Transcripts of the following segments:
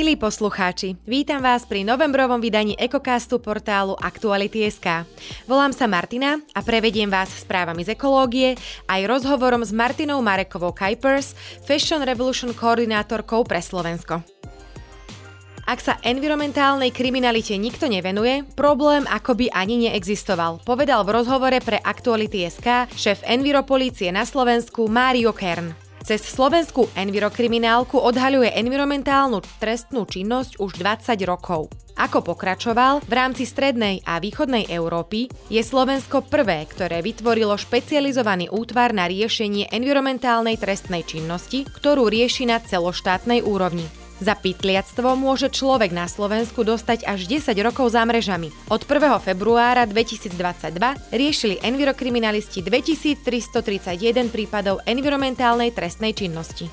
Milí poslucháči, vítam vás pri novembrovom vydaní Ekokastu portálu Aktuality.sk. Volám sa Martina a prevediem vás správami z ekológie aj rozhovorom s Martinou Marekovou Kuipers, Fashion Revolution koordinátorkou pre Slovensko. Ak sa environmentálnej kriminalite nikto nevenuje, problém akoby ani neexistoval, povedal v rozhovore pre Aktuality.sk šéf Enviropolície na Slovensku Mário Kern. Cez slovenskú envirokriminálku odhaľuje environmentálnu trestnú činnosť už 20 rokov. Ako pokračoval, v rámci strednej a východnej Európy je Slovensko prvé, ktoré vytvorilo špecializovaný útvar na riešenie environmentálnej trestnej činnosti, ktorú rieši na celoštátnej úrovni. Za pytliactvo môže človek na Slovensku dostať až 10 rokov za mrežami. Od 1. februára 2022 riešili envirokriminalisti 2331 prípadov environmentálnej trestnej činnosti.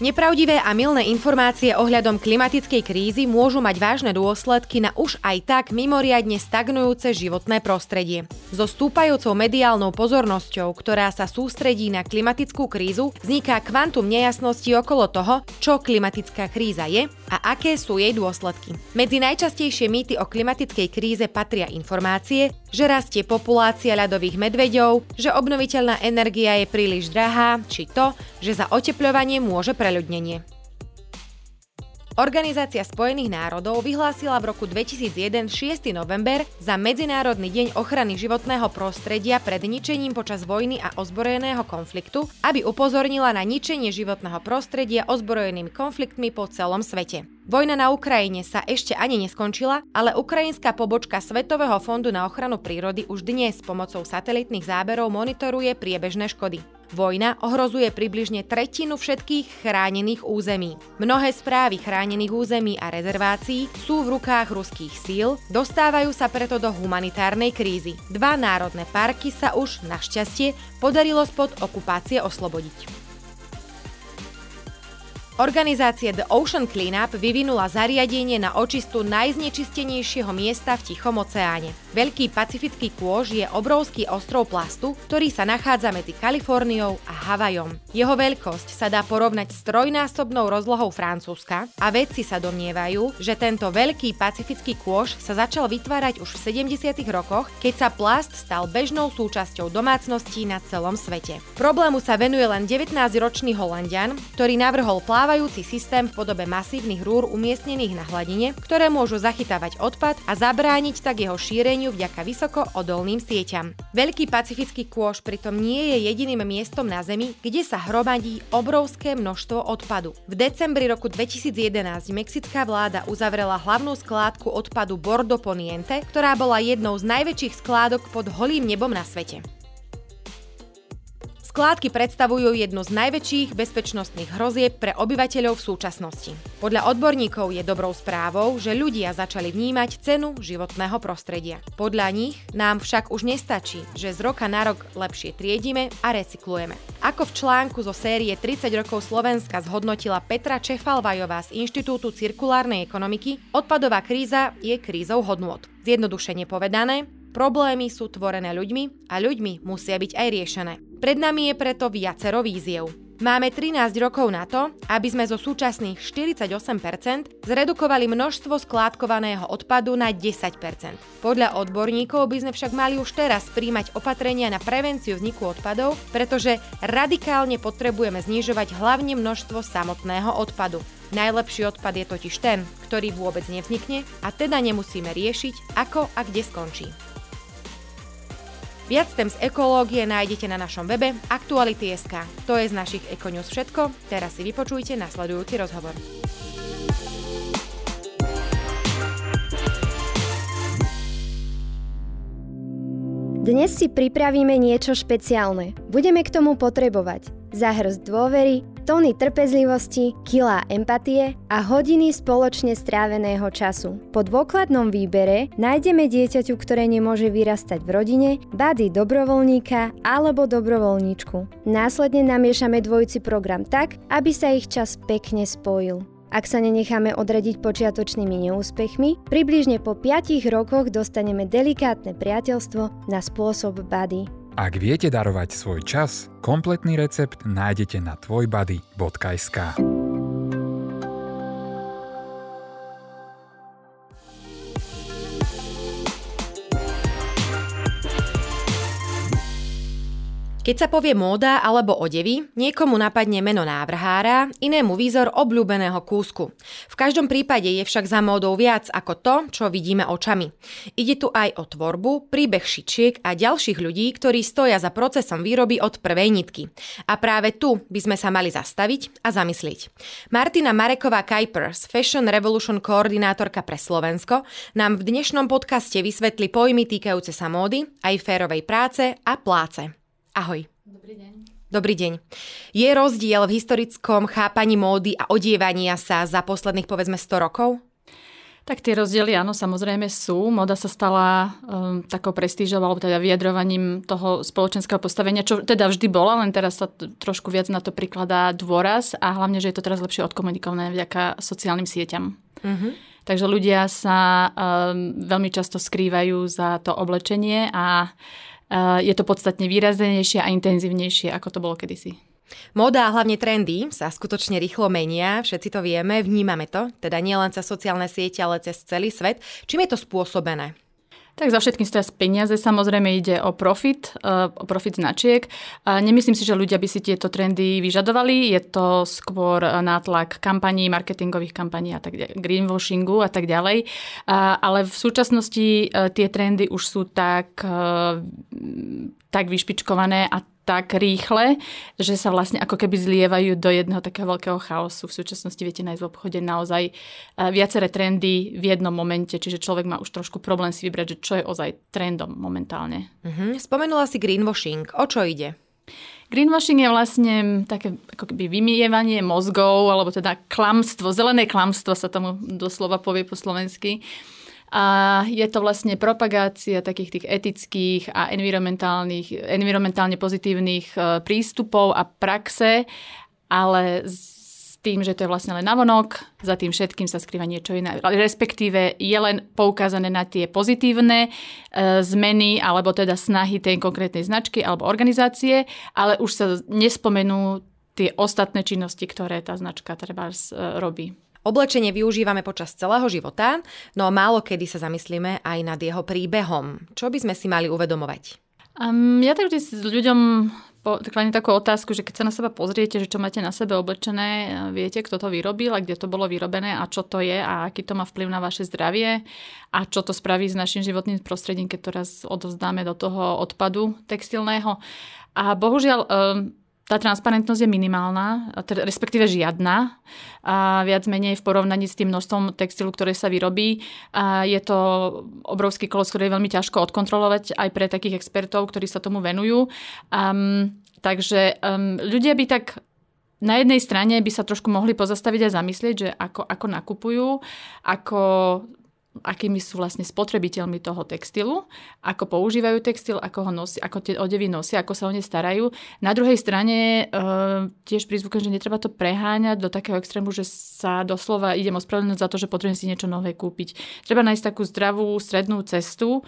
Nepravdivé a milné informácie ohľadom klimatickej krízy môžu mať vážne dôsledky na už aj tak mimoriadne stagnujúce životné prostredie. So stúpajúcou mediálnou pozornosťou, ktorá sa sústredí na klimatickú krízu, vzniká kvantum nejasnosti okolo toho, čo klimatická kríza je a aké sú jej dôsledky. Medzi najčastejšie mýty o klimatickej kríze patria informácie, že rastie populácia ľadových medveďov, že obnoviteľná energia je príliš drahá, či to, že za otepľovanie môže preľudnenie. Organizácia Spojených národov vyhlásila v roku 2001 6. november za Medzinárodný deň ochrany životného prostredia pred ničením počas vojny a ozbrojeného konfliktu, aby upozornila na ničenie životného prostredia ozbrojenými konfliktmi po celom svete. Vojna na Ukrajine sa ešte ani neskončila, ale ukrajinská pobočka Svetového fondu na ochranu prírody už dnes pomocou satelitných záberov monitoruje priebežné škody. Vojna ohrozuje približne tretinu všetkých chránených území. Mnohé správy chránených území a rezervácií sú v rukách ruských síl, dostávajú sa preto do humanitárnej krízy. Dva národné parky sa už, našťastie, podarilo spod okupácie oslobodiť. Organizácia The Ocean Cleanup vyvinula zariadenie na očistu najznečistenejšieho miesta v Tichom oceáne. Veľký pacifický kôž je obrovský ostrov plastu, ktorý sa nachádza medzi Kaliforniou a Havajom. Jeho veľkosť sa dá porovnať s trojnásobnou rozlohou Francúzska a vedci sa domnievajú, že tento veľký pacifický kôž sa začal vytvárať už v 70. rokoch, keď sa plast stal bežnou súčasťou domácností na celom svete. Problému sa venuje len 19-ročný Holandian, ktorý navrhol plávať plávajúci systém v podobe masívnych rúr umiestnených na hladine, ktoré môžu zachytávať odpad a zabrániť tak jeho šíreniu vďaka vysoko odolným sieťam. Veľký pacifický kôž pritom nie je jediným miestom na Zemi, kde sa hromadí obrovské množstvo odpadu. V decembri roku 2011 mexická vláda uzavrela hlavnú skládku odpadu Bordo Poniente, ktorá bola jednou z najväčších skládok pod holým nebom na svete. Skládky predstavujú jednu z najväčších bezpečnostných hrozieb pre obyvateľov v súčasnosti. Podľa odborníkov je dobrou správou, že ľudia začali vnímať cenu životného prostredia. Podľa nich nám však už nestačí, že z roka na rok lepšie triedime a recyklujeme. Ako v článku zo série 30 rokov Slovenska zhodnotila Petra Čefalvajová z Inštitútu cirkulárnej ekonomiky, odpadová kríza je krízou hodnôt. Zjednodušene povedané, Problémy sú tvorené ľuďmi a ľuďmi musia byť aj riešené. Pred nami je preto viacero víziev. Máme 13 rokov na to, aby sme zo súčasných 48% zredukovali množstvo skládkovaného odpadu na 10%. Podľa odborníkov by sme však mali už teraz príjmať opatrenia na prevenciu vzniku odpadov, pretože radikálne potrebujeme znižovať hlavne množstvo samotného odpadu. Najlepší odpad je totiž ten, ktorý vôbec nevznikne a teda nemusíme riešiť, ako a kde skončí. Viac tém z ekológie nájdete na našom webe Aktuality.sk. To je z našich Econews všetko, teraz si vypočujte nasledujúci rozhovor. Dnes si pripravíme niečo špeciálne. Budeme k tomu potrebovať zahrst dôvery, tóny trpezlivosti, kilá empatie a hodiny spoločne stráveného času. Po dôkladnom výbere nájdeme dieťaťu, ktoré nemôže vyrastať v rodine, bady dobrovoľníka alebo dobrovoľníčku. Následne namiešame dvojci program tak, aby sa ich čas pekne spojil. Ak sa nenecháme odradiť počiatočnými neúspechmi, približne po 5 rokoch dostaneme delikátne priateľstvo na spôsob bady. Ak viete darovať svoj čas, kompletný recept nájdete na tvojbody.sk. Keď sa povie móda alebo odevy, niekomu napadne meno návrhára, inému výzor obľúbeného kúsku. V každom prípade je však za módou viac ako to, čo vidíme očami. Ide tu aj o tvorbu, príbeh šičiek a ďalších ľudí, ktorí stoja za procesom výroby od prvej nitky. A práve tu by sme sa mali zastaviť a zamyslieť. Martina Mareková Kuipers, Fashion Revolution koordinátorka pre Slovensko, nám v dnešnom podcaste vysvetli pojmy týkajúce sa módy, aj férovej práce a pláce. Ahoj. Dobrý deň. Dobrý deň. Je rozdiel v historickom chápaní módy a odievania sa za posledných povedzme 100 rokov? Tak tie rozdiely áno, samozrejme sú. Moda sa stala um, takou prestížou alebo teda vyjadrovaním toho spoločenského postavenia, čo teda vždy bola, len teraz sa t- trošku viac na to prikladá dôraz a hlavne, že je to teraz lepšie odkomunikované vďaka sociálnym sieťam. Uh-huh. Takže ľudia sa um, veľmi často skrývajú za to oblečenie a je to podstatne výraznejšie a intenzívnejšie, ako to bolo kedysi. Moda a hlavne trendy sa skutočne rýchlo menia, všetci to vieme, vnímame to, teda nielen cez sociálne siete, ale cez celý svet. Čím je to spôsobené? Tak za všetkým stoja peniaze, samozrejme ide o profit, eh, o profit značiek. Nemyslím si, že ľudia by si tieto trendy vyžadovali, je to skôr nátlak kampaní, marketingových kampaní a tak ďalej, greenwashingu a tak ďalej. Ale v súčasnosti eh, tie trendy už sú tak, eh, tak vyšpičkované a tak rýchle, že sa vlastne ako keby zlievajú do jedného takého veľkého chaosu. V súčasnosti viete nájsť v obchode naozaj e, viaceré trendy v jednom momente, čiže človek má už trošku problém si vybrať, že čo je ozaj trendom momentálne. Uh-huh. Spomenula si greenwashing. O čo ide? Greenwashing je vlastne také ako keby vymievanie mozgov, alebo teda klamstvo, zelené klamstvo sa tomu doslova povie po slovensky. A je to vlastne propagácia takých tých etických a environmentálnych, environmentálne pozitívnych e, prístupov a praxe, ale s tým, že to je vlastne len navonok, za tým všetkým sa skrýva niečo iné. Respektíve je len poukázané na tie pozitívne e, zmeny alebo teda snahy tej konkrétnej značky alebo organizácie, ale už sa nespomenú tie ostatné činnosti, ktoré tá značka treba e, robí. Oblečenie využívame počas celého života, no málo kedy sa zamyslíme aj nad jeho príbehom. Čo by sme si mali uvedomovať? Um, ja tak vždy s ľuďom po, takú otázku, že keď sa na seba pozriete, že čo máte na sebe oblečené, viete, kto to vyrobil a kde to bolo vyrobené a čo to je a aký to má vplyv na vaše zdravie a čo to spraví s našim životným prostredím, keď to raz odovzdáme do toho odpadu textilného. A bohužiaľ, um, tá transparentnosť je minimálna, teda respektíve žiadna, a viac menej v porovnaní s tým množstvom textilu, ktoré sa vyrobí. A je to obrovský kolos, ktorý je veľmi ťažko odkontrolovať aj pre takých expertov, ktorí sa tomu venujú. Um, takže um, ľudia by tak na jednej strane by sa trošku mohli pozastaviť a zamyslieť, že ako, ako nakupujú, ako akými sú vlastne spotrebiteľmi toho textilu, ako používajú textil, ako ho nosi, ako tie odevy nosia, ako sa o ne starajú. Na druhej strane e, tiež prizvukujem, že netreba to preháňať do takého extrému, že sa doslova idem ospravedlniť za to, že potrebujem si niečo nové kúpiť. Treba nájsť takú zdravú strednú cestu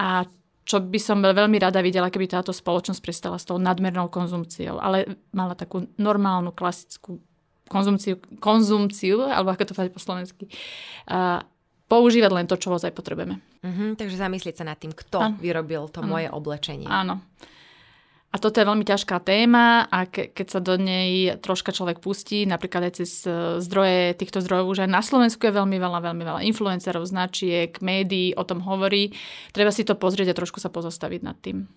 a čo by som veľmi rada videla, keby táto spoločnosť prestala s tou nadmernou konzumciou, ale mala takú normálnu, klasickú konzumciu, konzumciu alebo ako to povedať po slovensky, používať len to, čo ozaj potrebujeme. Uh-huh, takže zamyslieť sa nad tým, kto ano. vyrobil to ano. moje oblečenie. Áno. A toto je veľmi ťažká téma a ke, keď sa do nej troška človek pustí, napríklad aj cez e, zdroje týchto zdrojov, už aj na Slovensku je veľmi veľa, veľmi veľa influencerov, značiek, médií o tom hovorí. Treba si to pozrieť a trošku sa pozastaviť nad tým.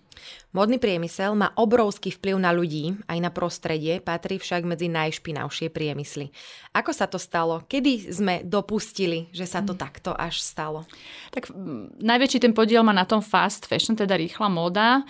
Modný priemysel má obrovský vplyv na ľudí, aj na prostredie, patrí však medzi najšpinavšie priemysly. Ako sa to stalo? Kedy sme dopustili, že sa to mm. takto až stalo? Tak najväčší ten podiel má na tom fast fashion, teda rýchla móda.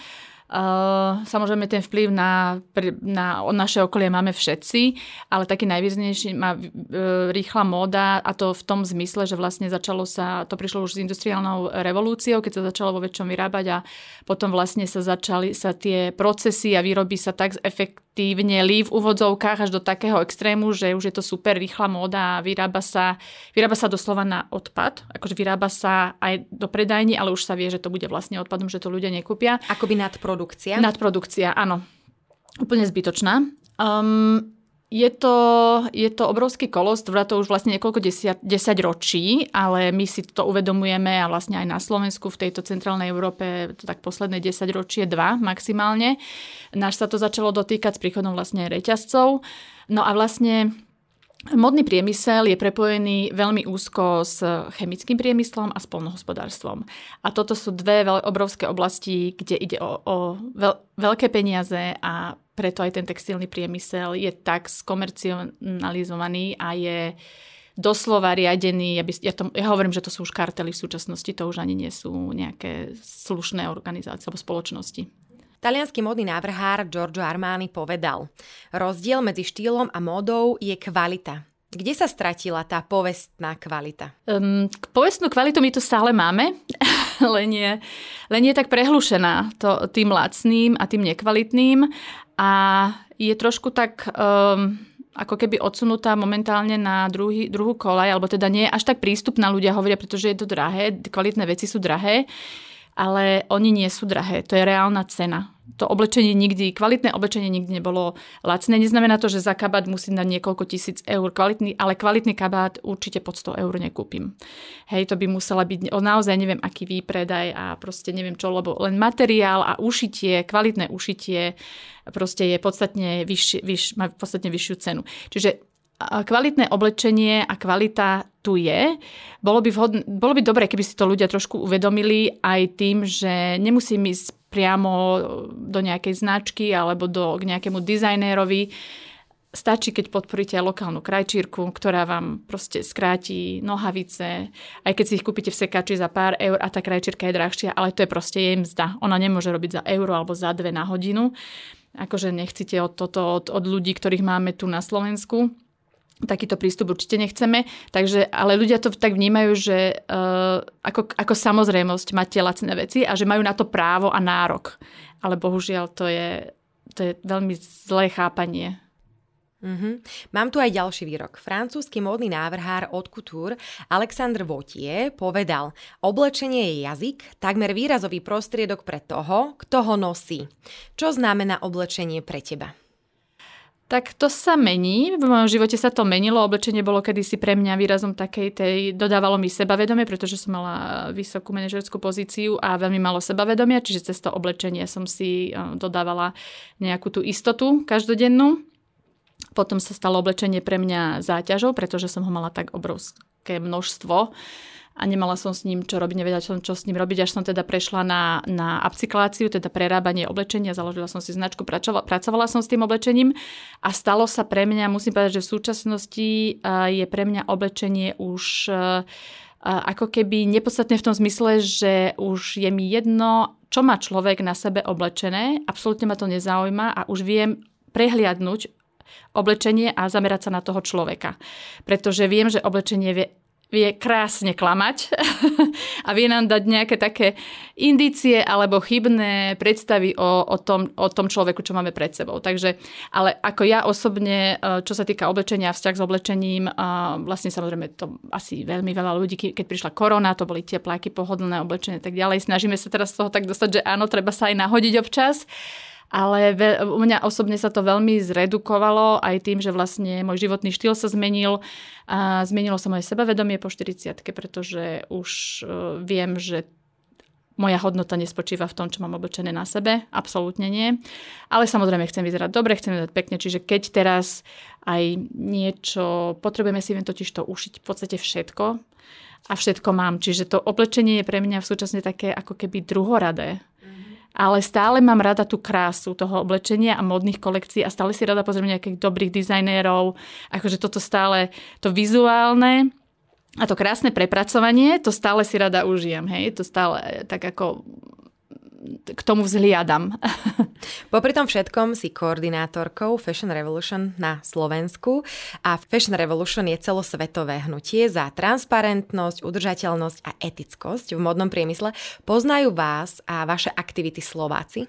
Uh, samozrejme ten vplyv na, na naše okolie máme všetci, ale taký najvýznejší má uh, rýchla móda a to v tom zmysle, že vlastne začalo sa, to prišlo už s industriálnou revolúciou, keď sa začalo vo väčšom vyrábať a potom vlastne sa začali sa tie procesy a výroby sa tak efekt, li v úvodzovkách až do takého extrému, že už je to super rýchla móda a vyrába sa, vyrába sa doslova na odpad. Akože vyrába sa aj do predajní, ale už sa vie, že to bude vlastne odpadom, že to ľudia nekúpia. Akoby nadprodukcia? Nadprodukcia, áno. Úplne zbytočná. Um, Je to, je to obrovský kolos, trvá to už vlastne niekoľko desať, desať ročí, ale my si to uvedomujeme a vlastne aj na Slovensku v tejto centrálnej Európe to tak posledné 10 ročie, dva maximálne. Náš sa to začalo dotýkať s príchodom vlastne reťazcov. No a vlastne Modný priemysel je prepojený veľmi úzko s chemickým priemyslom a s polnohospodárstvom. A toto sú dve obrovské oblasti, kde ide o, o veľ, veľké peniaze a preto aj ten textilný priemysel je tak skomercionalizovaný a je doslova riadený. Ja, by, ja, to, ja hovorím, že to sú už kartely v súčasnosti, to už ani nie sú nejaké slušné organizácie alebo spoločnosti. Talianský modný návrhár Giorgio Armani povedal, rozdiel medzi štýlom a módou je kvalita. Kde sa stratila tá povestná kvalita? Um, povestnú kvalitu my tu stále máme, len je, len je tak prehlušená to, tým lacným a tým nekvalitným a je trošku tak... Um, ako keby odsunutá momentálne na druhý, druhú kolaj, alebo teda nie je až tak prístupná, ľudia hovoria, pretože je to drahé, kvalitné veci sú drahé ale oni nie sú drahé. To je reálna cena. To oblečenie nikdy, kvalitné oblečenie nikdy nebolo lacné. Neznamená to, že za kabát musím dať niekoľko tisíc eur kvalitný, ale kvalitný kabát určite pod 100 eur nekúpim. Hej, to by musela byť naozaj neviem aký výpredaj a proste neviem čo, lebo len materiál a ušitie, kvalitné ušitie proste je podstatne vyššie, vyš, má podstatne vyššiu cenu. Čiže kvalitné oblečenie a kvalita tu je. Bolo by, vhodné, bolo by dobre, keby si to ľudia trošku uvedomili aj tým, že nemusím ísť priamo do nejakej značky alebo do, k nejakému dizajnérovi. Stačí, keď podporíte lokálnu krajčírku, ktorá vám proste skráti nohavice, aj keď si ich kúpite v sekači za pár eur a tá krajčírka je drahšia, ale to je proste jej mzda. Ona nemôže robiť za euro alebo za dve na hodinu. Akože nechcete od toto od, od ľudí, ktorých máme tu na Slovensku takýto prístup určite nechceme, takže, ale ľudia to tak vnímajú, že uh, ako, ako samozrejmosť mať tie lacné veci a že majú na to právo a nárok. Ale bohužiaľ to je, to je veľmi zlé chápanie. Mm-hmm. Mám tu aj ďalší výrok. Francúzsky módny návrhár od Couture Alexandre Vautier povedal, oblečenie je jazyk, takmer výrazový prostriedok pre toho, kto ho nosí. Čo znamená oblečenie pre teba? Tak to sa mení. V mojom živote sa to menilo. Oblečenie bolo kedysi pre mňa výrazom takej tej, dodávalo mi sebavedomie, pretože som mala vysokú manažerskú pozíciu a veľmi malo sebavedomia, čiže cez to oblečenie som si e, dodávala nejakú tú istotu každodennú. Potom sa stalo oblečenie pre mňa záťažou, pretože som ho mala tak obrovské množstvo a nemala som s ním čo robiť, nevedela som, čo s ním robiť, až som teda prešla na, na upcykláciu, teda prerábanie oblečenia, založila som si značku, pracovala, pracovala som s tým oblečením a stalo sa pre mňa, musím povedať, že v súčasnosti je pre mňa oblečenie už ako keby nepodstatné v tom zmysle, že už je mi jedno, čo má človek na sebe oblečené, absolútne ma to nezaujíma a už viem prehliadnúť oblečenie a zamerať sa na toho človeka. Pretože viem, že oblečenie vie vie krásne klamať a vie nám dať nejaké také indície alebo chybné predstavy o, o, tom, o tom človeku, čo máme pred sebou. Takže, ale ako ja osobne, e, čo sa týka oblečenia, vzťah s oblečením, vlastne samozrejme to asi veľmi veľa ľudí, keď prišla korona, to boli tepláky, pohodlné oblečenie tak ďalej. Snažíme sa teraz z toho tak dostať, že áno, treba sa aj nahodiť občas ale ve, u mňa osobne sa to veľmi zredukovalo aj tým, že vlastne môj životný štýl sa zmenil a zmenilo sa moje sebavedomie po 40 pretože už uh, viem, že moja hodnota nespočíva v tom, čo mám oblečené na sebe. Absolútne nie. Ale samozrejme chcem vyzerať dobre, chcem vyzerať pekne, čiže keď teraz aj niečo, potrebujeme si viem totiž to ušiť v podstate všetko a všetko mám. Čiže to oblečenie je pre mňa v súčasne také ako keby druhoradé ale stále mám rada tú krásu toho oblečenia a modných kolekcií a stále si rada pozriem nejakých dobrých dizajnérov. Akože toto stále, to vizuálne a to krásne prepracovanie, to stále si rada užijem. Hej? To stále tak ako k tomu vzhliadam. Popri tom všetkom si koordinátorkou Fashion Revolution na Slovensku a Fashion Revolution je celosvetové hnutie za transparentnosť, udržateľnosť a etickosť v modnom priemysle. Poznajú vás a vaše aktivity Slováci?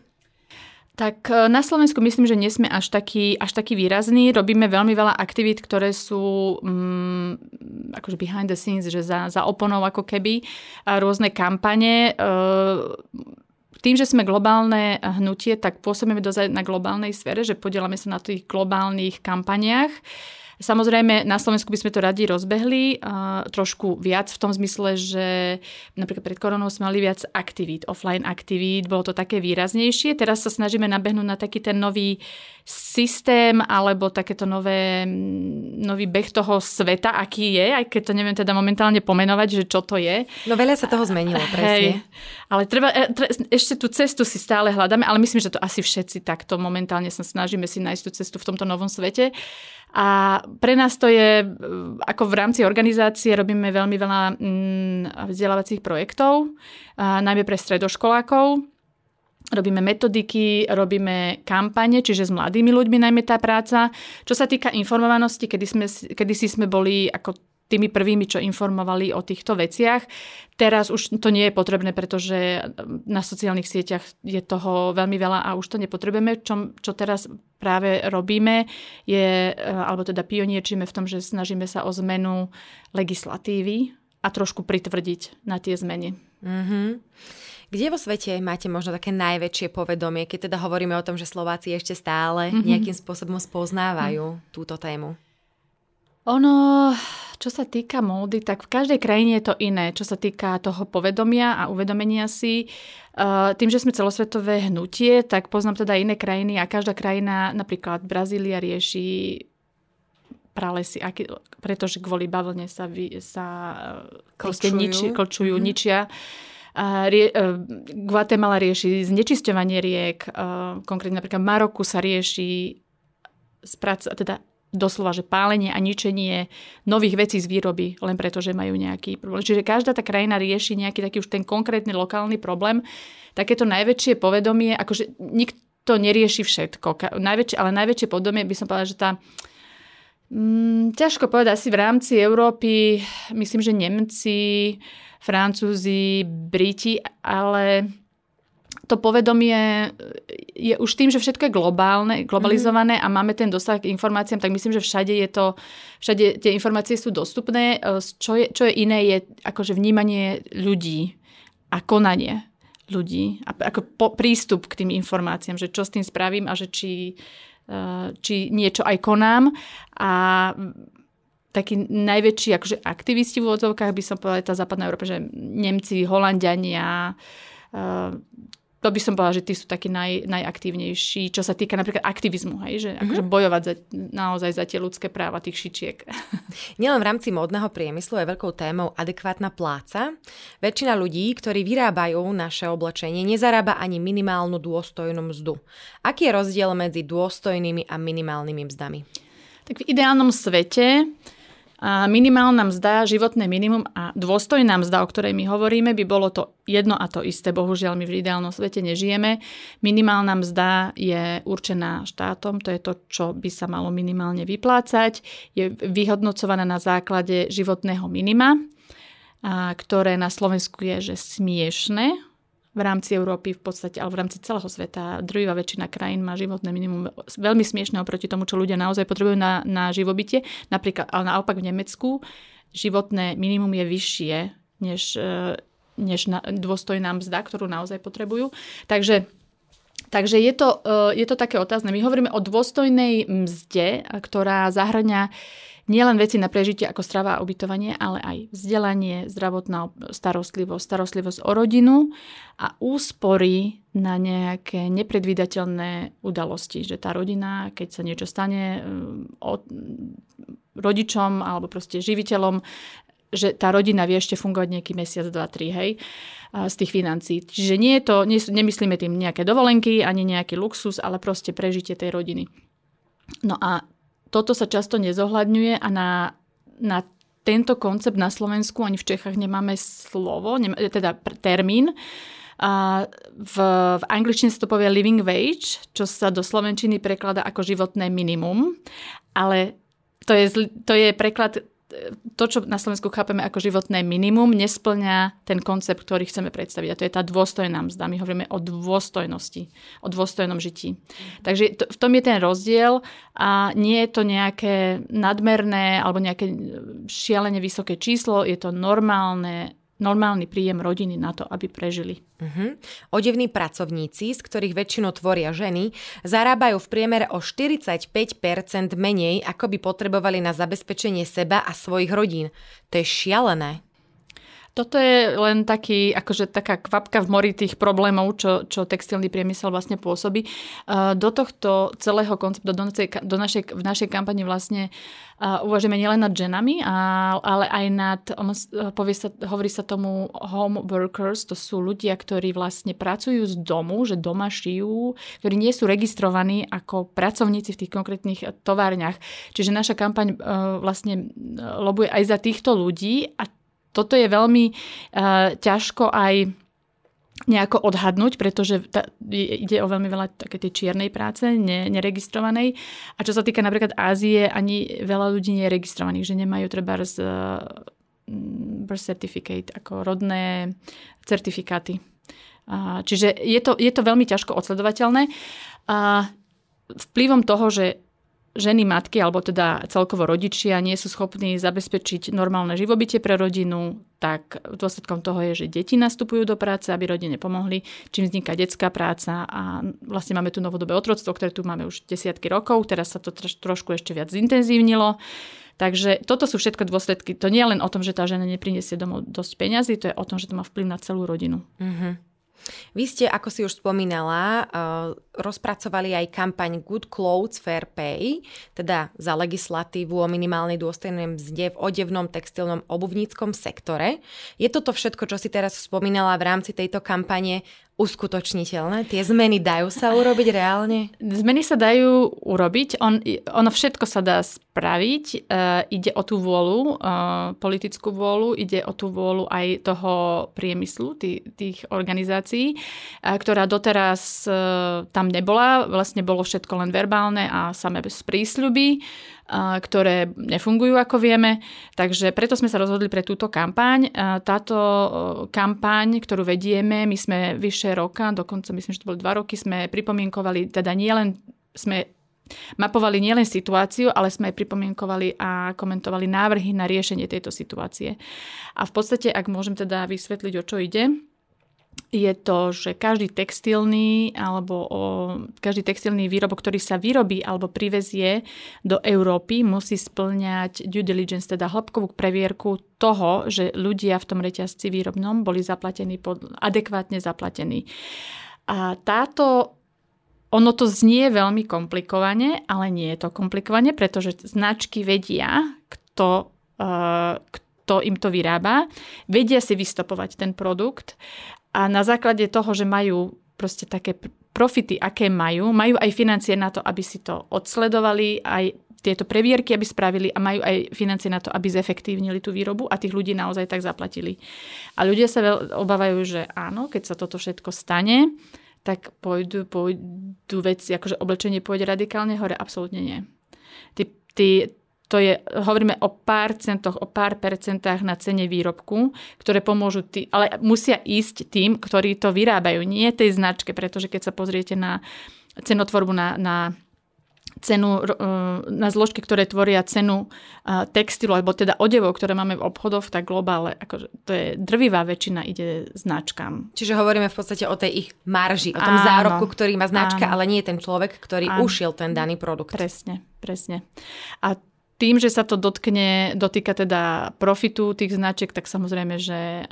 Tak e, na Slovensku myslím, že nie sme až taký, až taký výrazní. Robíme veľmi veľa aktivít, ktoré sú um, akože behind the scenes, že za, za oponou ako keby. A rôzne kampane. Uh, tým, že sme globálne hnutie, tak pôsobíme dozaj na globálnej sfére, že podielame sa na tých globálnych kampaniách. Samozrejme, na Slovensku by sme to radi rozbehli uh, trošku viac v tom zmysle, že napríklad pred koronou sme mali viac aktivít, offline aktivít, bolo to také výraznejšie. Teraz sa snažíme nabehnúť na taký ten nový systém alebo takéto nové, nový beh toho sveta, aký je, aj keď to neviem teda momentálne pomenovať, že čo to je. No veľa sa toho zmenilo, presne. Hej, ale treba, e, tre, ešte tú cestu si stále hľadáme, ale myslím, že to asi všetci takto momentálne sa snažíme si nájsť tú cestu v tomto novom svete. A pre nás to je, ako v rámci organizácie robíme veľmi veľa mm, vzdelávacích projektov, najmä pre stredoškolákov. Robíme metodiky, robíme kampane, čiže s mladými ľuďmi najmä tá práca. Čo sa týka informovanosti, kedy, sme, kedy si sme boli ako tými prvými, čo informovali o týchto veciach. Teraz už to nie je potrebné, pretože na sociálnych sieťach je toho veľmi veľa a už to nepotrebujeme. Čo, čo teraz práve robíme, je, alebo teda pionierčíme v tom, že snažíme sa o zmenu legislatívy a trošku pritvrdiť na tie zmeny. Mm-hmm. Kde vo svete máte možno také najväčšie povedomie, keď teda hovoríme o tom, že Slováci ešte stále mm-hmm. nejakým spôsobom spoznávajú mm. túto tému? Ono, čo sa týka módy, tak v každej krajine je to iné, čo sa týka toho povedomia a uvedomenia si. Uh, tým, že sme celosvetové hnutie, tak poznám teda iné krajiny a každá krajina, napríklad Brazília rieši pralesy, aký, pretože kvôli bavlne sa, vy, sa klčujú, niči, klčujú mm-hmm. ničia. Rie, uh, Guatemala rieši znečisťovanie riek, uh, konkrétne napríklad Maroku sa rieši sprac, teda doslova, že pálenie a ničenie nových vecí z výroby, len preto, že majú nejaký problém. Čiže každá tá krajina rieši nejaký taký už ten konkrétny lokálny problém. Takéto najväčšie povedomie, akože nikto nerieši všetko, najväčšie, ale najväčšie povedomie by som povedala, že tá Mm, ťažko povedať, asi v rámci Európy, myslím, že Nemci, Francúzi, Briti, ale to povedomie je už tým, že všetko je globálne, globalizované mm-hmm. a máme ten dosah k informáciám, tak myslím, že všade je to, všade tie informácie sú dostupné. E, čo je, čo je iné, je akože vnímanie ľudí a konanie ľudí a ako po, prístup k tým informáciám, že čo s tým spravím a že či, e, či niečo aj konám. A takí najväčší akože aktivisti v úvodzovkách by som povedala tá západná Európa, že Nemci, Holandiania, e, to by som povedala, že tí sú takí naj, najaktívnejší, čo sa týka napríklad aktivizmu, hej, že mm-hmm. akože bojovať za, naozaj za tie ľudské práva tých šičiek. Nielen v rámci módneho priemyslu je veľkou témou adekvátna pláca. Väčšina ľudí, ktorí vyrábajú naše oblečenie, nezarába ani minimálnu dôstojnú mzdu. Aký je rozdiel medzi dôstojnými a minimálnymi mzdami? Tak v ideálnom svete a minimálna mzda, životné minimum a dôstojná mzda, o ktorej my hovoríme, by bolo to jedno a to isté. Bohužiaľ, my v ideálnom svete nežijeme. Minimálna mzda je určená štátom, to je to, čo by sa malo minimálne vyplácať. Je vyhodnocovaná na základe životného minima, a ktoré na Slovensku je že smiešne, v rámci Európy v podstate, alebo v rámci celého sveta, druhá väčšina krajín má životné minimum veľmi smiešné oproti tomu, čo ľudia naozaj potrebujú na, na živobytie. Napríklad, ale naopak v Nemecku životné minimum je vyššie než, e, než na, dôstojná mzda, ktorú naozaj potrebujú. Takže Takže je to, e, je to také otázne. My hovoríme o dôstojnej mzde, ktorá zahrňa nielen veci na prežitie ako strava a ubytovanie, ale aj vzdelanie, zdravotná starostlivosť, starostlivosť o rodinu a úspory na nejaké nepredvídateľné udalosti. Že tá rodina, keď sa niečo stane mm, od, rodičom alebo proste živiteľom, že tá rodina vie ešte fungovať nejaký mesiac, dva, tri, hej, z tých financií. Čiže nie je to, nemyslíme tým nejaké dovolenky, ani nejaký luxus, ale proste prežitie tej rodiny. No a toto sa často nezohľadňuje a na, na tento koncept na Slovensku ani v Čechách nemáme slovo, nemá, teda termín. A v, v angličtine sa to povie living wage, čo sa do slovenčiny prekladá ako životné minimum, ale to je, to je preklad to, čo na Slovensku chápeme ako životné minimum, nesplňa ten koncept, ktorý chceme predstaviť. A to je tá dôstojná mzda. My hovoríme o dôstojnosti, o dôstojnom žití. Takže to, v tom je ten rozdiel a nie je to nejaké nadmerné alebo nejaké šialene vysoké číslo, je to normálne normálny príjem rodiny na to, aby prežili. Uh-huh. Odevní pracovníci, z ktorých väčšinu tvoria ženy, zarábajú v priemere o 45% menej, ako by potrebovali na zabezpečenie seba a svojich rodín. To je šialené. Toto je len taký, akože taká kvapka v mori tých problémov, čo, čo textilný priemysel vlastne pôsobí. Do tohto celého konceptu, do, do našej, v našej kampani vlastne uvažujeme nielen nad ženami, ale aj nad, povie sa, hovorí sa tomu home workers, to sú ľudia, ktorí vlastne pracujú z domu, že doma šijú, ktorí nie sú registrovaní ako pracovníci v tých konkrétnych továrniach. Čiže naša kampaň e, vlastne e, lobuje aj za týchto ľudí a toto je veľmi uh, ťažko aj nejako odhadnúť, pretože ta, ide o veľmi veľa také tej čiernej práce, ne, neregistrovanej. A čo sa týka napríklad Ázie, ani veľa ľudí nie je registrovaných, že nemajú treba z uh, birth certificate, ako rodné certifikáty. Čiže je to, je to veľmi ťažko odsledovateľné. Vplyvom toho, že ženy, matky alebo teda celkovo rodičia nie sú schopní zabezpečiť normálne živobytie pre rodinu, tak dôsledkom toho je, že deti nastupujú do práce, aby rodine pomohli, čím vzniká detská práca a vlastne máme tu novodobé otroctvo, ktoré tu máme už desiatky rokov, teraz sa to trošku ešte viac zintenzívnilo. Takže toto sú všetko dôsledky. To nie je len o tom, že tá žena nepriniesie domov dosť peňazí, to je o tom, že to má vplyv na celú rodinu. Mm-hmm. Vy ste, ako si už spomínala, uh, rozpracovali aj kampaň Good Clothes Fair Pay, teda za legislatívu o minimálnej dôstojnej mzde v odevnom textilnom obuvníckom sektore. Je toto všetko, čo si teraz spomínala v rámci tejto kampane uskutočniteľné? Tie zmeny dajú sa urobiť reálne? Zmeny sa dajú urobiť. On, ono všetko sa dá spraviť. E, ide o tú vôľu, e, politickú vôľu, ide o tú vôľu aj toho priemyslu, tých, tých organizácií, e, ktorá doteraz e, tam nebola. Vlastne bolo všetko len verbálne a samé bez prísľuby ktoré nefungujú, ako vieme. Takže preto sme sa rozhodli pre túto kampaň. Táto kampaň, ktorú vedieme, my sme vyše roka, dokonca myslím, že to boli dva roky, sme pripomienkovali, teda nielen sme mapovali nielen situáciu, ale sme aj pripomienkovali a komentovali návrhy na riešenie tejto situácie. A v podstate, ak môžem teda vysvetliť, o čo ide, je to, že každý textilný alebo o, každý textilný výrobok, ktorý sa vyrobí alebo privezie do Európy, musí splňať due diligence, teda hĺbkovú previerku toho, že ľudia v tom reťazci výrobnom boli zaplatení, pod, adekvátne zaplatení. A táto ono to znie veľmi komplikovane, ale nie je to komplikovane, pretože značky vedia, kto, uh, kto im to vyrába, vedia si vystopovať ten produkt a na základe toho, že majú proste také profity, aké majú, majú aj financie na to, aby si to odsledovali, aj tieto previerky, aby spravili a majú aj financie na to, aby zefektívnili tú výrobu a tých ľudí naozaj tak zaplatili. A ľudia sa veľ, obávajú, že áno, keď sa toto všetko stane, tak pôjdu, pôjdu veci, akože oblečenie pôjde radikálne hore, absolútne nie. Tí, tí, to je, hovoríme o pár centoch, o pár percentách na cene výrobku, ktoré pomôžu, tý, ale musia ísť tým, ktorí to vyrábajú, nie tej značke, pretože keď sa pozriete na cenotvorbu na, na cenu, e, na zložky, ktoré tvoria cenu e, textilu, alebo teda odevov, ktoré máme v obchodoch, tak globále, akože to je drvivá väčšina ide značkám. Čiže hovoríme v podstate o tej ich marži, o tom áno, zárobku, ktorý má značka, áno. ale nie je ten človek, ktorý áno. ušiel ten daný produkt. Presne, presne. A tým, že sa to dotkne, dotýka teda profitu tých značiek, tak samozrejme, že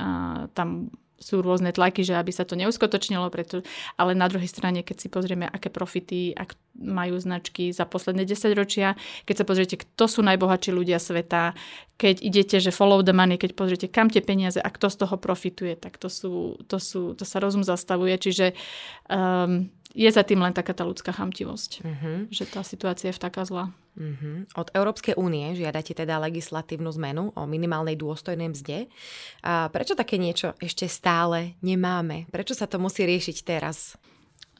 tam sú rôzne tlaky, že aby sa to neuskutočnilo, preto, ale na druhej strane, keď si pozrieme, aké profity ak majú značky za posledné 10 ročia, keď sa pozriete, kto sú najbohatší ľudia sveta, keď idete, že follow the money, keď pozriete, kam tie peniaze a kto z toho profituje, tak to, sú, to, sú, to sa rozum zastavuje. Čiže um, je za tým len taká tá ľudská chamtivosť, uh-huh. že tá situácia je v taká zlá. Uh-huh. Od Európskej únie žiadate teda legislatívnu zmenu o minimálnej dôstojnej mzde. A prečo také niečo ešte stále nemáme? Prečo sa to musí riešiť teraz?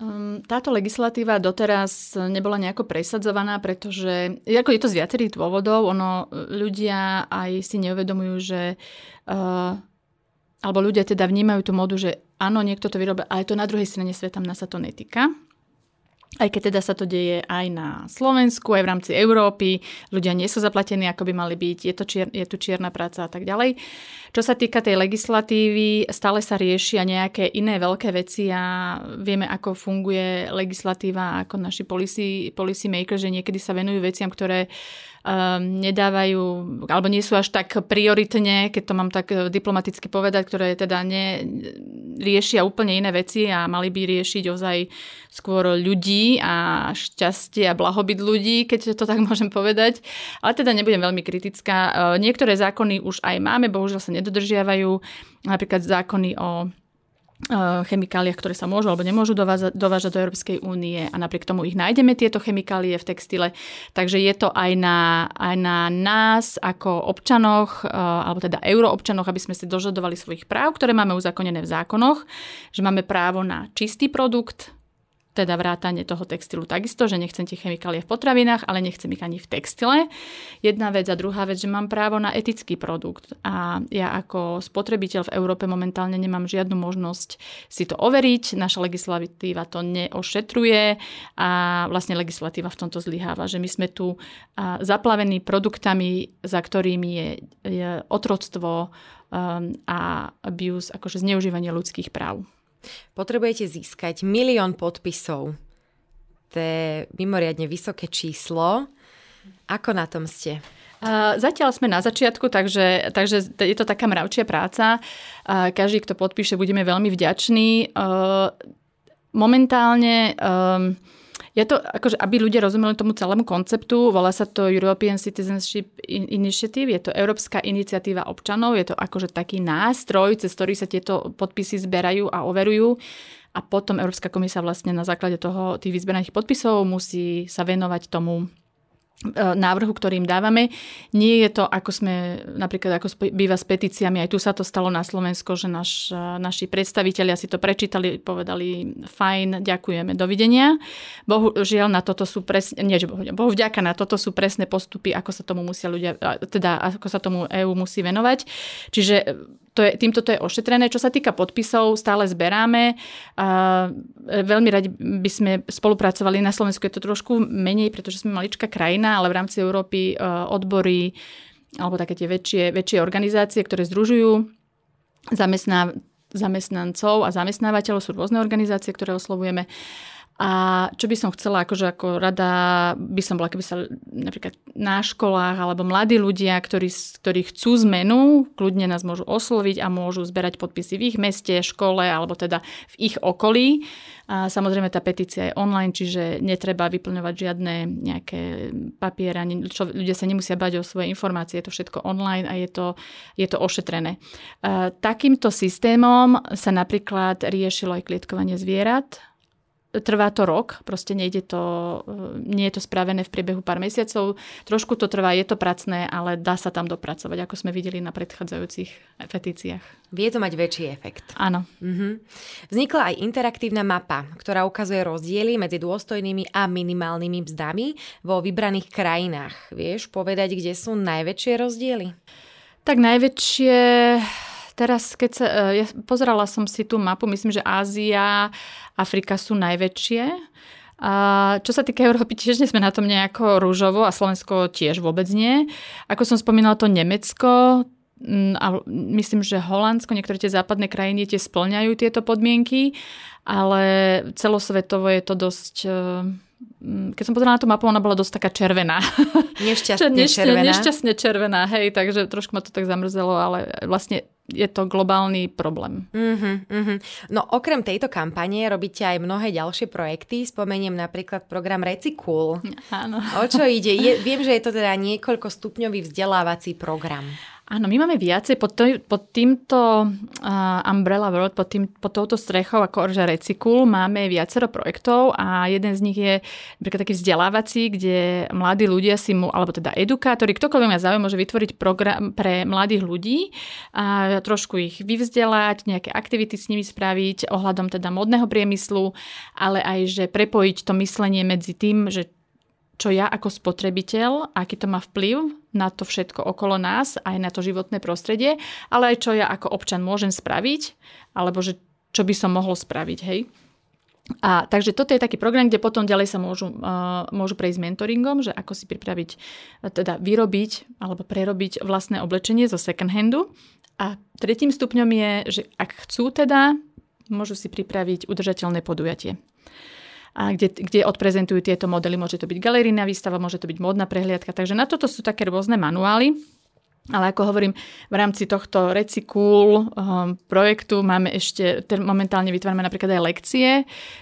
Um, táto legislatíva doteraz nebola nejako presadzovaná, pretože ako je to z viacerých dôvodov. Ono, ľudia aj si neuvedomujú, že uh, alebo ľudia teda vnímajú tú modu, že áno, niekto to vyrobí, ale to na druhej strane sveta nás sa to netýka. aj keď teda sa to deje aj na Slovensku, aj v rámci Európy, ľudia nie sú zaplatení, ako by mali byť, je, to čier, je tu čierna práca a tak ďalej. Čo sa týka tej legislatívy, stále sa riešia nejaké iné veľké veci a vieme, ako funguje legislatíva, ako naši policy, policy makers, že niekedy sa venujú veciam, ktoré um, nedávajú, alebo nie sú až tak prioritne, keď to mám tak eh, diplomaticky povedať, ktoré teda ne, riešia úplne iné veci a mali by riešiť ozaj skôr ľudí a šťastie a blahobyt ľudí, keď to tak môžem povedať. Ale teda nebudem veľmi kritická. Eh, niektoré zákony už aj máme, bohužiaľ sa nedodržiavajú. Napríklad zákony o chemikáliách, ktoré sa môžu alebo nemôžu dovážať, dovážať do Európskej únie a napriek tomu ich nájdeme tieto chemikálie v textile. Takže je to aj na, aj na nás ako občanoch, eh, alebo teda euroobčanoch, aby sme si dožadovali svojich práv, ktoré máme uzakonené v zákonoch, že máme právo na čistý produkt, teda vrátanie toho textilu takisto, že nechcem tie chemikálie v potravinách, ale nechcem ich ani v textile. Jedna vec a druhá vec, že mám právo na etický produkt. A ja ako spotrebiteľ v Európe momentálne nemám žiadnu možnosť si to overiť. Naša legislatíva to neošetruje a vlastne legislatíva v tomto zlyháva, že my sme tu zaplavení produktami, za ktorými je, je otroctvo um, a abuse, akože zneužívanie ľudských práv. Potrebujete získať milión podpisov. To je mimoriadne vysoké číslo. Ako na tom ste? Zatiaľ sme na začiatku, takže, takže je to taká mravčia práca. Každý, kto podpíše, budeme veľmi vďační. Momentálne um, je to, akože, aby ľudia rozumeli tomu celému konceptu, volá sa to European Citizenship Initiative, je to Európska iniciatíva občanov, je to akože taký nástroj, cez ktorý sa tieto podpisy zberajú a overujú. A potom Európska komisia vlastne na základe toho tých vyzberaných podpisov musí sa venovať tomu návrhu, ktorým dávame. Nie je to, ako sme napríklad ako býva s petíciami, aj tu sa to stalo na Slovensko, že naš, e, naši predstavitelia si to prečítali, povedali fajn, ďakujeme, dovidenia. Bohužiaľ na toto sú presne, nie, že bohu, vďaka na toto sú presné postupy, ako sa tomu musia ľudia, teda ako sa tomu EÚ musí venovať. Čiže to je, týmto to je ošetrené. Čo sa týka podpisov, stále zberáme. A veľmi radi by sme spolupracovali. Na Slovensku je to trošku menej, pretože sme maličká krajina, ale v rámci Európy e, odbory alebo také tie väčšie, väčšie organizácie, ktoré združujú zamestná, zamestnancov a zamestnávateľov, sú rôzne organizácie, ktoré oslovujeme. A čo by som chcela, akože ako rada by som bola, keby sa napríklad na školách alebo mladí ľudia, ktorí, ktorí chcú zmenu, kľudne nás môžu osloviť a môžu zberať podpisy v ich meste, škole alebo teda v ich okolí. A samozrejme tá petícia je online, čiže netreba vyplňovať žiadne nejaké papiere, čo, ľudia sa nemusia bať o svoje informácie, je to všetko online a je to, je to ošetrené. A takýmto systémom sa napríklad riešilo aj klietkovanie zvierat, trvá to rok, proste nejde to, e, nie je to spravené v priebehu pár mesiacov. Trošku to trvá, je to pracné, ale dá sa tam dopracovať, ako sme videli na predchádzajúcich petíciách. Vie to mať väčší efekt. Áno. Mhm. Vznikla aj interaktívna mapa, ktorá ukazuje rozdiely medzi dôstojnými a minimálnymi mzdami vo vybraných krajinách. Vieš povedať, kde sú najväčšie rozdiely? Tak najväčšie teraz, keď sa, e, ja pozerala som si tú mapu, myslím, že Ázia, Afrika sú najväčšie. A čo sa týka Európy, tiež nie sme na tom nejako rúžovo a Slovensko tiež vôbec nie. Ako som spomínala, to Nemecko, a myslím, že Holandsko, niektoré tie západné krajiny tie splňajú tieto podmienky, ale celosvetovo je to dosť e, keď som pozerala na tú mapu, ona bola dosť taká červená. Nešťastne červená. Nešťastne červená, hej, takže trošku ma to tak zamrzelo, ale vlastne je to globálny problém. Uh-huh, uh-huh. No okrem tejto kampane robíte aj mnohé ďalšie projekty. Spomeniem napríklad program Recikul. Áno. O čo ide? Je, viem, že je to teda niekoľko stupňový vzdelávací program. Áno, my máme viacej pod, to, pod týmto uh, Umbrella World, pod, tým, pod touto strechou ako Orže Recykul máme viacero projektov a jeden z nich je napríklad taký vzdelávací, kde mladí ľudia si mu, alebo teda edukátori, ktokoľvek má záujem, môže vytvoriť program pre mladých ľudí a trošku ich vyvzdelať, nejaké aktivity s nimi spraviť ohľadom teda modného priemyslu, ale aj, že prepojiť to myslenie medzi tým, že čo ja ako spotrebiteľ, aký to má vplyv na to všetko okolo nás, aj na to životné prostredie, ale aj čo ja ako občan môžem spraviť, alebo že čo by som mohol spraviť, hej. A takže toto je taký program, kde potom ďalej sa môžu, uh, môžu prejsť mentoringom, že ako si pripraviť, teda vyrobiť alebo prerobiť vlastné oblečenie zo second handu. A tretím stupňom je, že ak chcú teda, môžu si pripraviť udržateľné podujatie. A kde, kde odprezentujú tieto modely. Môže to byť galerijná výstava, môže to byť módna prehliadka. Takže na toto sú také rôzne manuály. Ale ako hovorím, v rámci tohto Recikul um, projektu máme ešte, momentálne vytvárame napríklad aj lekcie,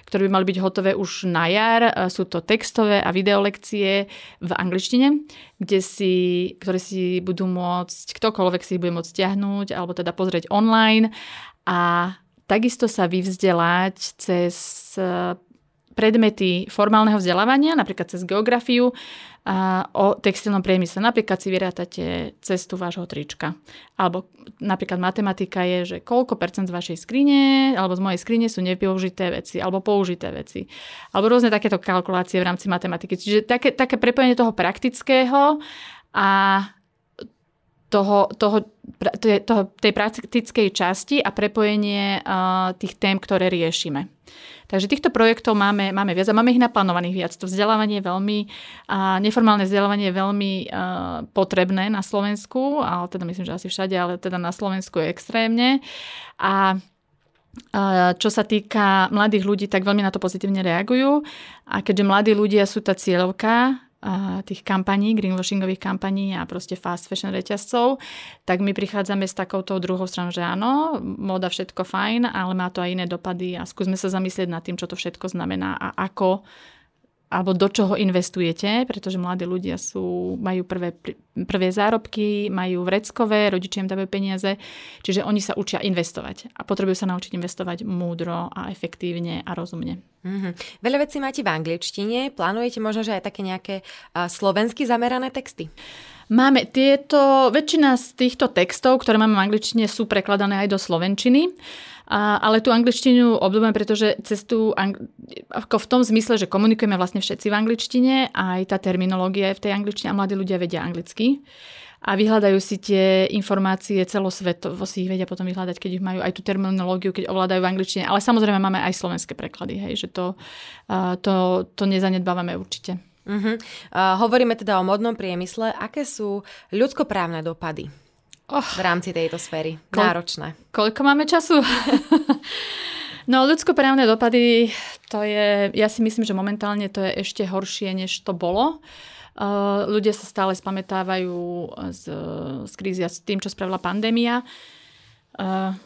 ktoré by mali byť hotové už na jar. Sú to textové a videolekcie v angličtine, kde si, ktoré si budú môcť, ktokoľvek si ich bude môcť stiahnuť alebo teda pozrieť online a takisto sa vyvzdelať cez predmety formálneho vzdelávania, napríklad cez geografiu, a o textilnom priemysle. Napríklad si vyrátate cestu vášho trička. Alebo napríklad matematika je, že koľko percent z vašej skrine alebo z mojej skrine sú nevyužité veci alebo použité veci. Alebo rôzne takéto kalkulácie v rámci matematiky. Čiže také, také prepojenie toho praktického a toho, toho, toho, tej praktickej časti a prepojenie uh, tých tém, ktoré riešime. Takže týchto projektov máme, máme viac a máme ich naplánovaných viac. To vzdelávanie je veľmi, a neformálne vzdelávanie je veľmi a, potrebné na Slovensku, ale teda myslím, že asi všade, ale teda na Slovensku je extrémne. A čo sa týka mladých ľudí, tak veľmi na to pozitívne reagujú. A keďže mladí ľudia sú tá cieľovka tých kampaní, greenwashingových kampaní a proste fast fashion reťazcov, tak my prichádzame s takouto druhou stranou, že áno, móda všetko fajn, ale má to aj iné dopady a skúsme sa zamyslieť nad tým, čo to všetko znamená a ako alebo do čoho investujete, pretože mladí ľudia sú, majú prvé, prvé zárobky, majú vreckové, rodičia im dávajú peniaze, čiže oni sa učia investovať a potrebujú sa naučiť investovať múdro a efektívne a rozumne. Mm-hmm. Veľa vecí máte v angličtine, plánujete možno, že aj také nejaké uh, slovensky zamerané texty? Máme tieto, väčšina z týchto textov, ktoré máme v angličtine, sú prekladané aj do slovenčiny. A, ale tú angličtinu obľúbujem, pretože cez ako v tom zmysle, že komunikujeme vlastne všetci v angličtine, aj tá terminológia je v tej angličtine a mladí ľudia vedia anglicky a vyhľadajú si tie informácie celosvetovo, si ich vedia potom vyhľadať, keď ich majú aj tú terminológiu, keď ovládajú v angličtine. Ale samozrejme máme aj slovenské preklady, hej, že to, to, to nezanedbávame určite. Uh-huh. Uh, hovoríme teda o modnom priemysle. Aké sú ľudskoprávne dopady oh, v rámci tejto sféry? Kol- Náročné. Koľko máme času? no, ľudskoprávne dopady, to je, ja si myslím, že momentálne to je ešte horšie, než to bolo. Uh, ľudia sa stále spametávajú z, z krízy a s tým, čo spravila pandémia. Uh,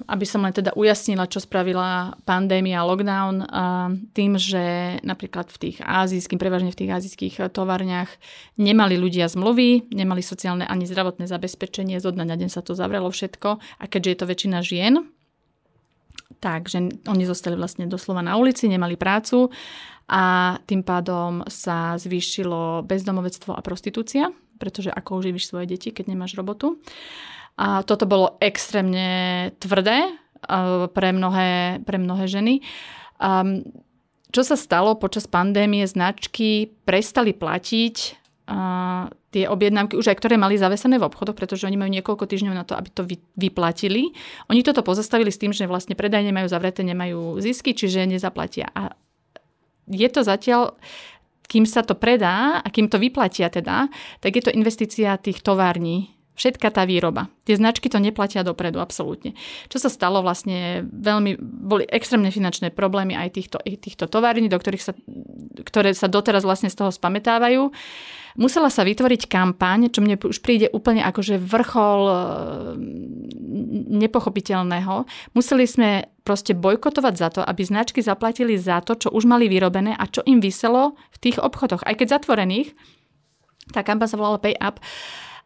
aby som len teda ujasnila, čo spravila pandémia, lockdown, uh, tým, že napríklad v tých azijských, prevažne v tých azijských uh, továrniach nemali ľudia zmluvy, nemali sociálne ani zdravotné zabezpečenie, zo dňa na deň sa to zavrelo všetko a keďže je to väčšina žien, takže oni zostali vlastne doslova na ulici, nemali prácu a tým pádom sa zvýšilo bezdomovectvo a prostitúcia, pretože ako uživíš svoje deti, keď nemáš robotu. A toto bolo extrémne tvrdé pre mnohé, pre mnohé ženy. Um, čo sa stalo počas pandémie, značky prestali platiť uh, tie objednávky, už aj ktoré mali zavesené v obchodoch, pretože oni majú niekoľko týždňov na to, aby to vy, vyplatili. Oni toto pozastavili s tým, že vlastne predajne majú zavreté, nemajú zisky, čiže nezaplatia. A je to zatiaľ kým sa to predá a kým to vyplatia teda, tak je to investícia tých tovární Všetka tá výroba. Tie značky to neplatia dopredu, absolútne. Čo sa stalo vlastne, veľmi, boli extrémne finančné problémy aj týchto, aj týchto tovární, do ktorých sa, ktoré sa doteraz vlastne z toho spametávajú. Musela sa vytvoriť kampaň, čo mne už príde úplne akože vrchol e, nepochopiteľného. Museli sme proste bojkotovať za to, aby značky zaplatili za to, čo už mali vyrobené a čo im vyselo v tých obchodoch. Aj keď zatvorených, tá kampaň sa volala Pay Up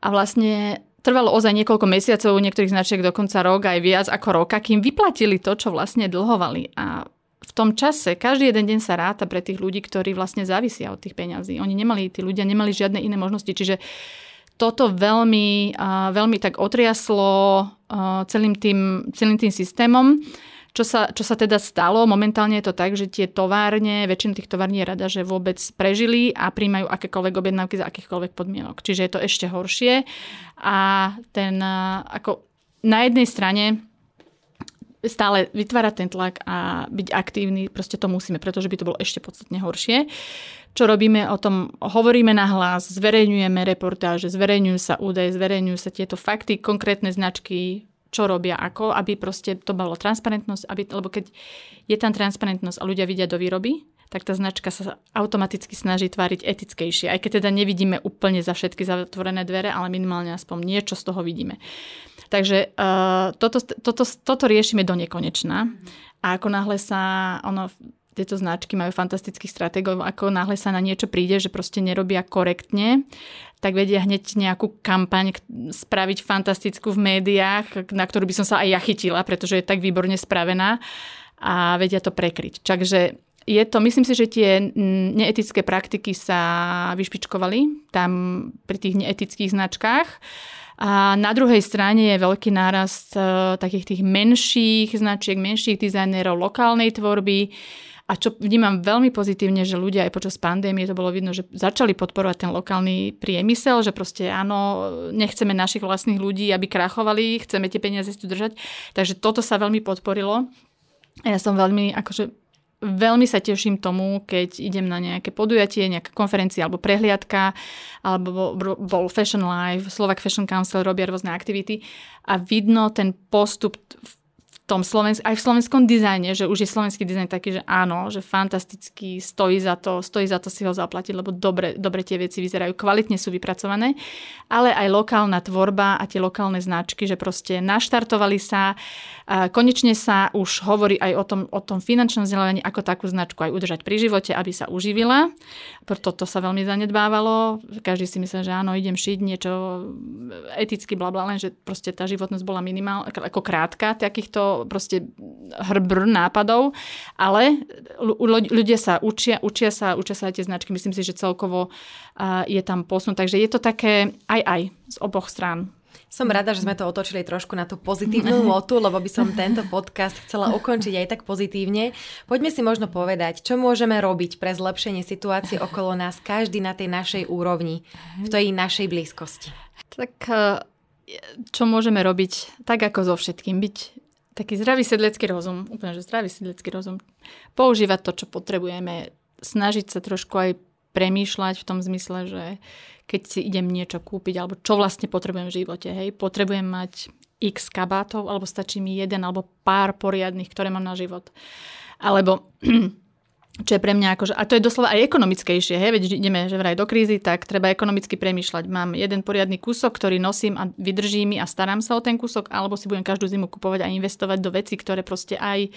a vlastne trvalo ozaj niekoľko mesiacov, niektorých značiek dokonca rok, aj viac ako roka, kým vyplatili to, čo vlastne dlhovali. A v tom čase každý jeden deň sa ráta pre tých ľudí, ktorí vlastne závisia od tých peňazí. Oni nemali, tí ľudia nemali žiadne iné možnosti. Čiže toto veľmi, veľmi tak otriaslo celým tým, celým tým systémom. Čo sa, čo sa teda stalo? Momentálne je to tak, že tie továrne, väčšina tých tovární je rada, že vôbec prežili a príjmajú akékoľvek objednávky za akýchkoľvek podmienok. Čiže je to ešte horšie. A ten, ako na jednej strane stále vytvárať ten tlak a byť aktívny, proste to musíme, pretože by to bolo ešte podstatne horšie. Čo robíme, o tom hovoríme na hlas, zverejňujeme reportáže, zverejňujú sa údaje, zverejňujú sa tieto fakty, konkrétne značky, čo robia ako, aby proste to bolo transparentnosť, aby, lebo keď je tam transparentnosť a ľudia vidia do výroby, tak tá značka sa automaticky snaží tváriť etickejšie. Aj keď teda nevidíme úplne za všetky zatvorené dvere, ale minimálne aspoň niečo z toho vidíme. Takže uh, toto, toto, toto riešime do nekonečna. A ako náhle sa ono, tieto značky majú fantastických stratégov, ako náhle sa na niečo príde, že proste nerobia korektne, tak vedia hneď nejakú kampaň spraviť fantastickú v médiách, na ktorú by som sa aj ja chytila, pretože je tak výborne spravená a vedia to prekryť. Takže je to, myslím si, že tie neetické praktiky sa vyšpičkovali tam pri tých neetických značkách. A na druhej strane je veľký nárast uh, takých tých menších značiek, menších dizajnerov, lokálnej tvorby. A čo vnímam veľmi pozitívne, že ľudia aj počas pandémie to bolo vidno, že začali podporovať ten lokálny priemysel, že proste áno, nechceme našich vlastných ľudí, aby krachovali, chceme tie peniaze tu držať. Takže toto sa veľmi podporilo. Ja som veľmi akože veľmi sa teším tomu, keď idem na nejaké podujatie, nejaká konferencia alebo prehliadka, alebo bol Fashion Live, Slovak Fashion Council robia rôzne aktivity a vidno ten postup v tom Slovensk- aj v slovenskom dizajne, že už je slovenský dizajn taký, že áno, že fantasticky stojí za to, stojí za to si ho zaplatiť, lebo dobre, dobre tie veci vyzerajú, kvalitne sú vypracované, ale aj lokálna tvorba a tie lokálne značky, že proste naštartovali sa, konečne sa už hovorí aj o tom, o tom finančnom vzdelávaní, ako takú značku aj udržať pri živote, aby sa uživila. Toto sa veľmi zanedbávalo. Každý si myslel, že áno, idem šiť niečo eticky, bla, len že proste tá životnosť bola minimálna, ako krátka takýchto proste hrbr nápadov, ale ľudia sa učia, učia sa, učia sa aj tie značky. Myslím si, že celkovo je tam posun. Takže je to také aj aj z oboch strán. Som rada, že sme to otočili trošku na tú pozitívnu notu, lebo by som tento podcast chcela ukončiť aj tak pozitívne. Poďme si možno povedať, čo môžeme robiť pre zlepšenie situácie okolo nás, každý na tej našej úrovni, v tej našej blízkosti. Tak e, čo môžeme robiť, tak ako so všetkým, byť taký zdravý sedlecký rozum, úplne, že zdravý sedlecký rozum, používať to, čo potrebujeme, snažiť sa trošku aj premýšľať v tom zmysle, že keď si idem niečo kúpiť, alebo čo vlastne potrebujem v živote, hej, potrebujem mať x kabátov, alebo stačí mi jeden alebo pár poriadnych, ktoré mám na život. Alebo čo je pre mňa akože, a to je doslova aj ekonomickejšie, hej, veď ideme že vraj do krízy, tak treba ekonomicky premýšľať. Mám jeden poriadny kúsok, ktorý nosím a vydrží mi a starám sa o ten kúsok, alebo si budem každú zimu kupovať a investovať do vecí, ktoré proste aj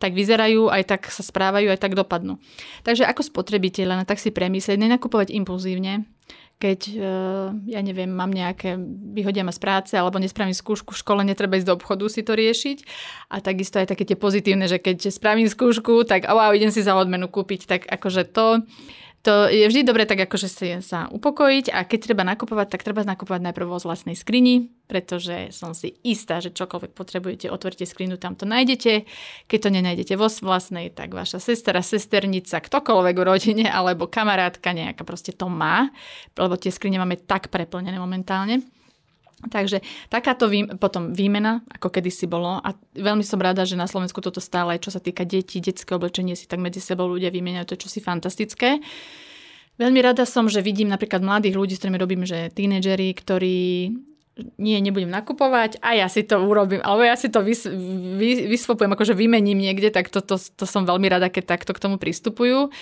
tak vyzerajú, aj tak sa správajú, aj tak dopadnú. Takže ako spotrebiteľ, tak si premyslieť, nenakupovať impulzívne, keď, eh, ja neviem, mám nejaké, vyhodia ma z práce alebo nespravím skúšku v škole, netreba ísť do obchodu si to riešiť. A takisto aj také tie pozitívne, že keď spravím skúšku, tak wow, idem si za odmenu kúpiť. Tak akože to, to je vždy dobre tak akože si sa upokojiť a keď treba nakupovať, tak treba nakupovať najprv vo vlastnej skrini, pretože som si istá, že čokoľvek potrebujete, otvorte skrinu, tam to nájdete. Keď to nenájdete vo vlastnej, tak vaša sestra, sesternica, ktokoľvek v rodine alebo kamarátka nejaká proste to má, lebo tie skrine máme tak preplnené momentálne. Takže takáto vý, potom výmena, ako kedysi bolo a veľmi som rada, že na Slovensku toto stále, čo sa týka detí, detské oblečenie si tak medzi sebou ľudia vymieňajú, to je čosi fantastické. Veľmi rada som, že vidím napríklad mladých ľudí, s ktorými robím, že tínedžeri, ktorí nie, nebudem nakupovať a ja si to urobím, alebo ja si to vys, vys, vysvopujem, akože vymením niekde, tak to, to, to som veľmi rada, keď takto k tomu pristupujú.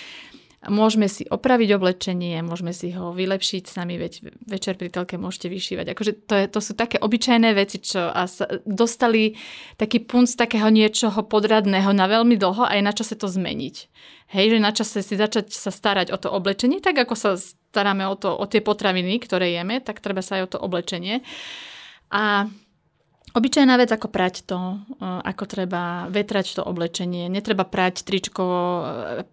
Môžeme si opraviť oblečenie, môžeme si ho vylepšiť sami, veď večer pri telke môžete vyšívať. Akože to, je, to sú také obyčajné veci, čo a sa, dostali taký punc takého niečoho podradného na veľmi dlho a je na čase to zmeniť. Hej, že na čase si začať sa starať o to oblečenie, tak ako sa staráme o, to, o tie potraviny, ktoré jeme, tak treba sa aj o to oblečenie. A Obyčajná vec, ako prať to, e, ako treba vetrať to oblečenie. Netreba prať tričko e,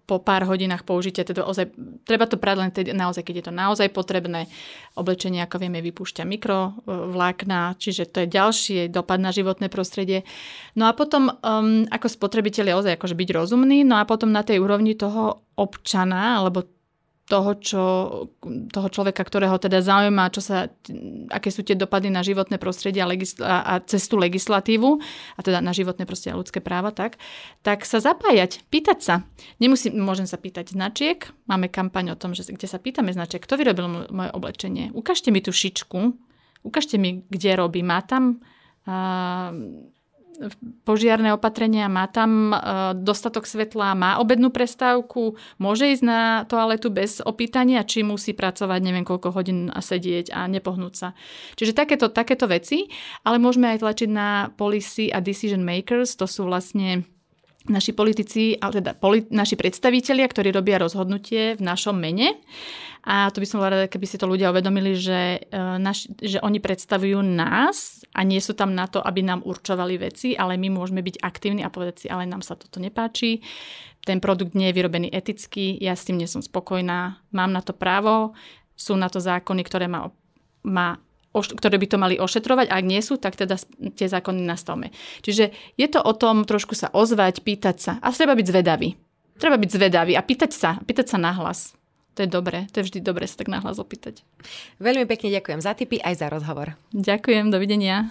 po pár hodinách použitia. Teda ozaj, treba to prať len tedy, naozaj, keď je to naozaj potrebné. Oblečenie, ako vieme, vypúšťa mikrovlákna, čiže to je ďalší dopad na životné prostredie. No a potom, um, ako spotrebiteľ je ozaj akože byť rozumný, no a potom na tej úrovni toho občana, alebo toho, čo, toho človeka, ktorého teda zaujíma, čo sa, aké sú tie dopady na životné prostredie a, legisl- a cestu legislatívu, a teda na životné prostredie a ľudské práva, tak, tak sa zapájať, pýtať sa. Nemusím, môžem sa pýtať značiek, máme kampaň o tom, že, kde sa pýtame značiek, kto vyrobil moje oblečenie, ukážte mi tú šičku, ukážte mi, kde robí, má tam uh, požiarné opatrenia, má tam e, dostatok svetla, má obednú prestávku, môže ísť na toaletu bez opýtania, či musí pracovať neviem koľko hodín a sedieť a nepohnúť sa. Čiže takéto, takéto veci, ale môžeme aj tlačiť na policy a decision makers, to sú vlastne naši politici, ale teda poli, naši predstavitelia, ktorí robia rozhodnutie v našom mene. A to by som rada, keby si to ľudia uvedomili, že, uh, naš, že oni predstavujú nás a nie sú tam na to, aby nám určovali veci, ale my môžeme byť aktívni a povedať si, ale nám sa toto nepáči, ten produkt nie je vyrobený eticky, ja s tým nie som spokojná, mám na to právo, sú na to zákony, ktoré ma, ma ktoré by to mali ošetrovať, ak nie sú, tak teda tie zákony nastavme. Čiže je to o tom trošku sa ozvať, pýtať sa a treba byť zvedavý. Treba byť zvedavý a pýtať sa, pýtať sa nahlas. To je dobré, to je vždy dobré sa tak nahlas opýtať. Veľmi pekne ďakujem za tipy aj za rozhovor. Ďakujem, dovidenia.